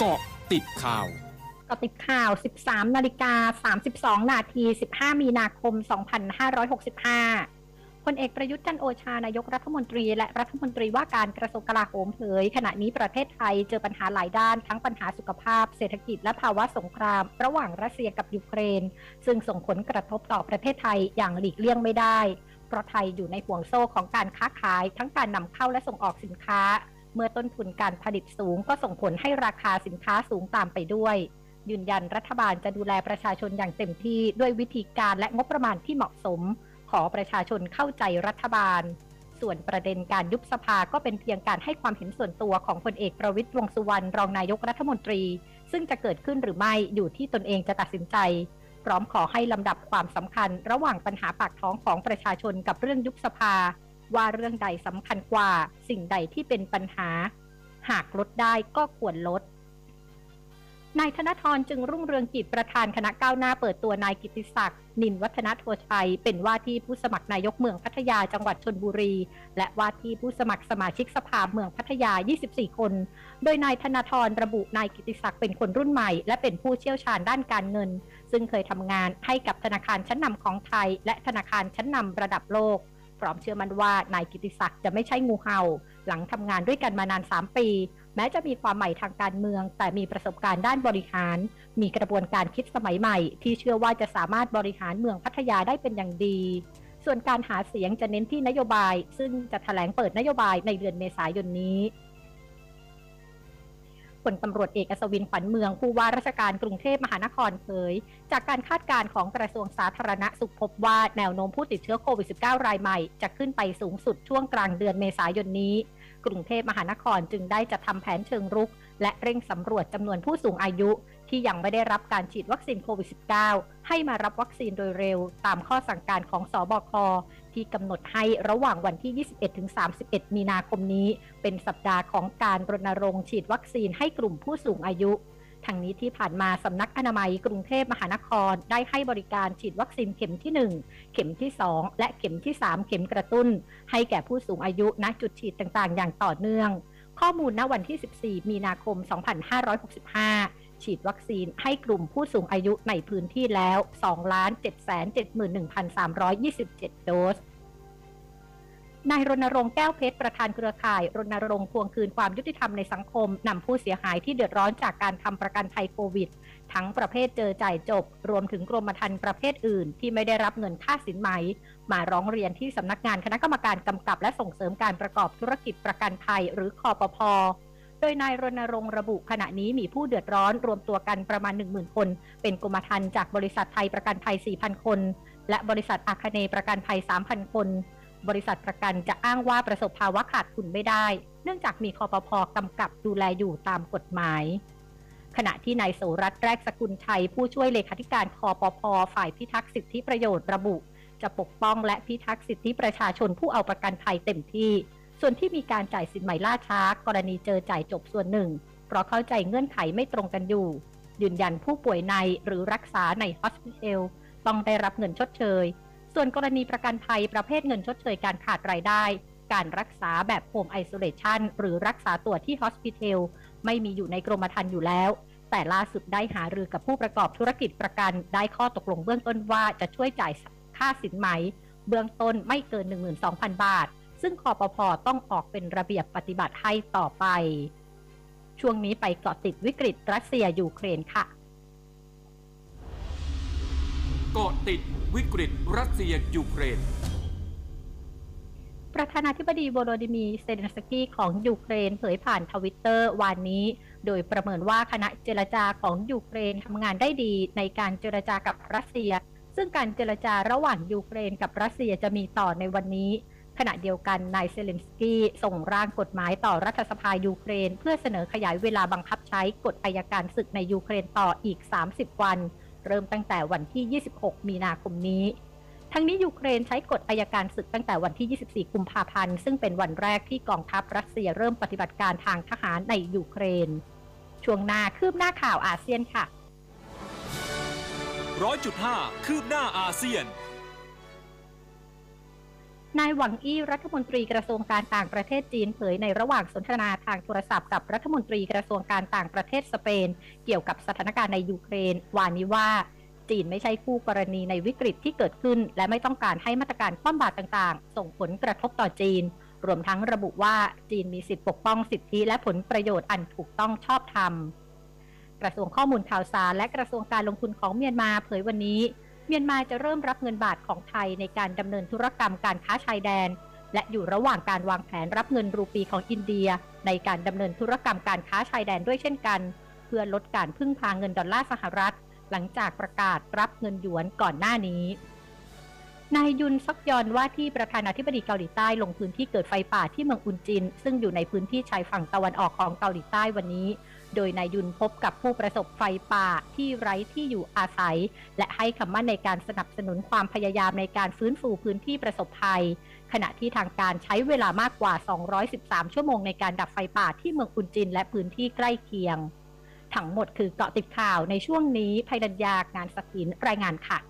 เกาะติดข่าวก็ติดข่าว 13 นาฬิกา 32 นาที 15 มีนาคม 2565 พลเอกประยุทธ์จันโอชานายกรัฐมนตรี และรัฐมนตรีว่าการกระทรวงกลาโหมเผย ขณะนี้ประเทศไทยเจอปัญหาหลายด้านทั้งปัญหาสุขภาพ เศรษฐกิจและภาวะสงคราม ระหว่างรัสเซียกับยูเครน ซึ่งส่งผลกระทบต่อประเทศไทยอย่างหลีกเลี่ยงไม่ได้ เพราะไทยอยู่ในห่วงโซ่ของการค้าขาย ทั้งการนำเข้าและส่งออกสินค้า เมื่อต้นทุนการผลิตสูงก็ส่งผลให้ราคาสินค้าสูงตามไปด้วย ยืนยันรัฐบาลจะดูแลประชาชนอย่างเต็มที่ด้วยวิธีการและงบประมาณที่เหมาะสม ขอประชาชนเข้าใจรัฐบาล ส่วนประเด็นการยุบสภาก็เป็นเพียงการให้ความเห็นส่วนตัวของพลเอกประวิตรวงษ์สุวรรณรองนายกรัฐมนตรี ซึ่งจะเกิดขึ้นหรือไม่อยู่ที่ตนเองจะตัดสินใจพร้อมขอให้ลำดับความสำคัญ ระหว่างปัญหาปากท้องของประชาชนกับเรื่องยุบสภา ว่าเรื่องใดสำคัญกว่าสิ่งใดที่เป็นปัญหา หากลดได้ก็ควรลดนายธนทรจึงรุ่งเรืองกิจประธานคณะก้าวหน้าเปิดตัวนายกิติศักดิ์นินวัฒนโทชัย เป็นว่าที่ผู้สมัครนายกเมืองพัทยาจังหวัดชนบุรี และว่าที่ผู้สมัครสมาชิกสภาเมืองพัทยา 24 คน โดยนายธนทรระบุนายกิติศักดิ์เป็นคนรุ่นใหม่ และเป็นผู้เชี่ยวชาญด้านการเงิน ซึ่งเคยทำงานให้กับธนาคารชั้นนำของไทย และธนาคารชั้นนำระดับโลก พร้อมเชื่อมั่นว่านายกิติศักดิ์จะไม่ใช่งูเห่า หลังทำงานด้วยกันมานาน 3 ปี แม้จะมีความใหม่ทางการเมือง แต่มีประสบการณ์ด้านบริหาร มีกระบวนการคิดสมัยใหม่ ที่เชื่อว่าจะสามารถบริหารเมืองพัทยาได้เป็นอย่างดี ส่วนการหาเสียงจะเน้นที่นโยบาย ซึ่งจะแถลงเปิดนโยบายในเดือนเมษายนนี้ ลตำรวจเอกอัศวินขวัญเมือง ผู้ว่าราชการกรุงเทพมหานครเผย จากการคาดการณ์ของกระทรวงสาธารณสุขพบว่าแนวโน้มผู้ติดเชื้อโควิด -19 รายใหม่ จะขึ้นไปสูงสุดช่วงกลางเดือนเมษายนนี้ กรุงเทพมหานครจึงได้จัดทำแผนเชิงรุก และเร่งสำรวจจำนวนผู้สูงอายุ ที่ยังไม่ได้รับการฉีดวัคซีนโควิด -19 ให้มารับวัคซีนโดยเร็ว ตามข้อสั่งการของสอบคที่กำหนดให้ระหว่างวันที่ 21-31 มีนาคมนี้ เป็นสัปดาห์ของการรณรงค์ฉีดวัคซีนให้กลุ่มผู้สูงอายุทางนี้ที่ผ่านมาสำนักอนามัยกรุงเทพมหานคร ได้ให้บริการฉีดวัคซีนเข็มที่ 1 เข็มที่ 2 และเข็มที่ 3 เข็มกระตุ้น ให้แก่ผู้สูงอายุณจุดฉีดต่างๆ อย่างต่อเนื่อง ข้อมูลณวันที่ 14 มีนาคม 2565 ฉีดวัคซีนให้กลุ่มผู้สูงอายุในพื้นที่แล้ว 2,771,327 โดสนายรณรงค์แก้วเพชรประธานเครือข่าย รณรงค์ทวงคืนความยุติธรรมในสังคมนำผู้เสียหายที่เดือดร้อนจากการทำประกันภัยโควิด ทั้งประเภทเจอจ่ายจบ รวมถึงกรมธรรม์ประเภทอื่น ที่ไม่ได้รับเงินค่าสินไหม มาร้องเรียนที่สำนักงานคณะกรรมการกำกับและส่งเสริมการประกอบธุรกิจประกันภัยหรือคอปพอ โดยนายรณรงค์ระบุขณะนี้มีผู้เดือดร้อนรวมตัวกันประมาณ 10,000 คน เป็นกรมธรรม์จากบริษัทไทยประกันภัย 4,000 คน และบริษัทอาคเนย์ประกันภัย 3,000 คน บริษัทประกันจะอ้างว่าประสบภาวะขาดทุนไม่ได้ เนื่องจากมีคอปพกำกับดูแลอยู่ตามกฎหมายขณะที่นายโสรัตแรกสกุลชัยผู้ช่วยเลขาธิการคอปพฝ่ายพิทักษ์สิทธิประโยชน์ระบุ จะปกป้องและพิทักษ์สิทธิประชาชนผู้เอาประกันภัยเต็มที่ ส่วนที่มีการจ่ายสินใหม่ล่าช้า กรณีเจอจ่ายจบส่วนหนึ่ง เพราะเข้าใจเงื่อนไขไม่ตรงกันอยู่ ยืนยันผู้ป่วยในหรือรักษาในฮอสพิทอลต้องได้รับเงินชดเชย ส่วนกรณีประกันภัยประเภทเงินชดเชยการขาดรายได้ การรักษาแบบ home isolation หรือรักษาตัวที่ hospitel ไม่มีอยู่ในกรมธรรม์อยู่แล้ว แต่ล่าสุดได้หารือกับผู้ประกอบธุรกิจประกันได้ข้อตกลงเบื้องต้นว่าจะช่วยจ่ายค่าสินไหม เบื้องต้นไม่เกิน 12,000 บาท ซึ่งคอปพอต้องออกเป็นระเบียบปฏิบัติให้ต่อไป ช่วงนี้ไปเกาะติดวิกฤตรัสเซียยูเครนค่ะ เกาะติดวิกฤตรัสเซียยูเครนประธานาธิบดีโวโลดิมีร์เซเลนสกี้ของยูเครนเผยผ่านทวิตเตอร์วันนี้ โดยประเมินว่าคณะเจรจาของยูเครนทำงานได้ดีในการเจรจากับรัสเซีย ซึ่งการเจรจาระหว่างยูเครนกับรัสเซียจะมีต่อในวันนี้ ขณะเดียวกันนายเซเลนสกี้ส่งร่างกฎหมายต่อรัฐสภายูเครน เพื่อเสนอขยายเวลาบังคับใช้กฎอัยการศึกในยูเครนต่ออีก 30 วัน เริ่มตั้งแต่วันที่ 26 มีนาคมนี้ ทั้งนี้ยูเครนใช้กฎอายการศึกตั้งแต่วันที่ 24 กุมภาพันธ์ ซึ่งเป็นวันแรกที่กองทัพรัสเซียเริ่มปฏิบัติการทางทหารในยูเครน ช่วงหน้าคืบหน้าข่าวอาเซียนค่ะร้อยจุดห้าคืบหน้าอาเซียน นายหวังอี้รัฐมนตรีกระทรวงการต่างประเทศจีนเผยในระหว่างสนทนาทางโทรศัพท์กับรัฐมนตรีกระทรวงการต่างประเทศสเปน เกี่ยวกับสถานการณ์ในยูเครนวานนี้ว่าจีนไม่ใช่คู่กรณีในวิกฤตที่เกิดขึ้น และไม่ต้องการให้มาตรการคว่ำบาตรต่างๆ ส่งผลกระทบต่อจีน รวมทั้งระบุว่าจีนมีสิทธิปกป้องสิทธิและผลประโยชน์อันถูกต้องชอบธรรมกระทรวงข้อมูลข่าวสารและกระทรวงการลงทุนของเมียนมาเผยวันนี้ เมียนมาจะเริ่มรับเงินบาทของไทยในการดำเนินธุรกรรมการค้าชายแดน และอยู่ระหว่างการวางแผนรับเงินรูปีของอินเดีย ในการดำเนินธุรกรรมการค้าชายแดนด้วยเช่นกัน เพื่อลดการพึ่งพาเงินดอลลาร์สหรัฐ หลังจากประกาศรับเงินหยวนก่อนหน้านี้ นายยุนซักยอนว่าที่ประธานาธิบดีเกาหลีใต้ลงพื้นที่เกิดไฟป่าที่เมืองอุนจิน ซึ่งอยู่ในพื้นที่ชายฝั่งตะวันออกของเกาหลีใต้วันนี้ โดยนายยุนพบกับผู้ประสบไฟป่าที่ไร้ที่อยู่อาศัย และให้คำมั่นในการสนับสนุนความพยายามในการฟื้นฟูพื้นที่ประสบภัย ขณะที่ทางการใช้เวลามากกว่า 213 ชั่วโมงในการดับไฟป่าที่เมืองอุนจิน และพื้นที่ใกล้เคียง ทั้งหมดคือเกาะติดข่าวในช่วงนี้ภัยดัญญางานสกินรายงานค่ะ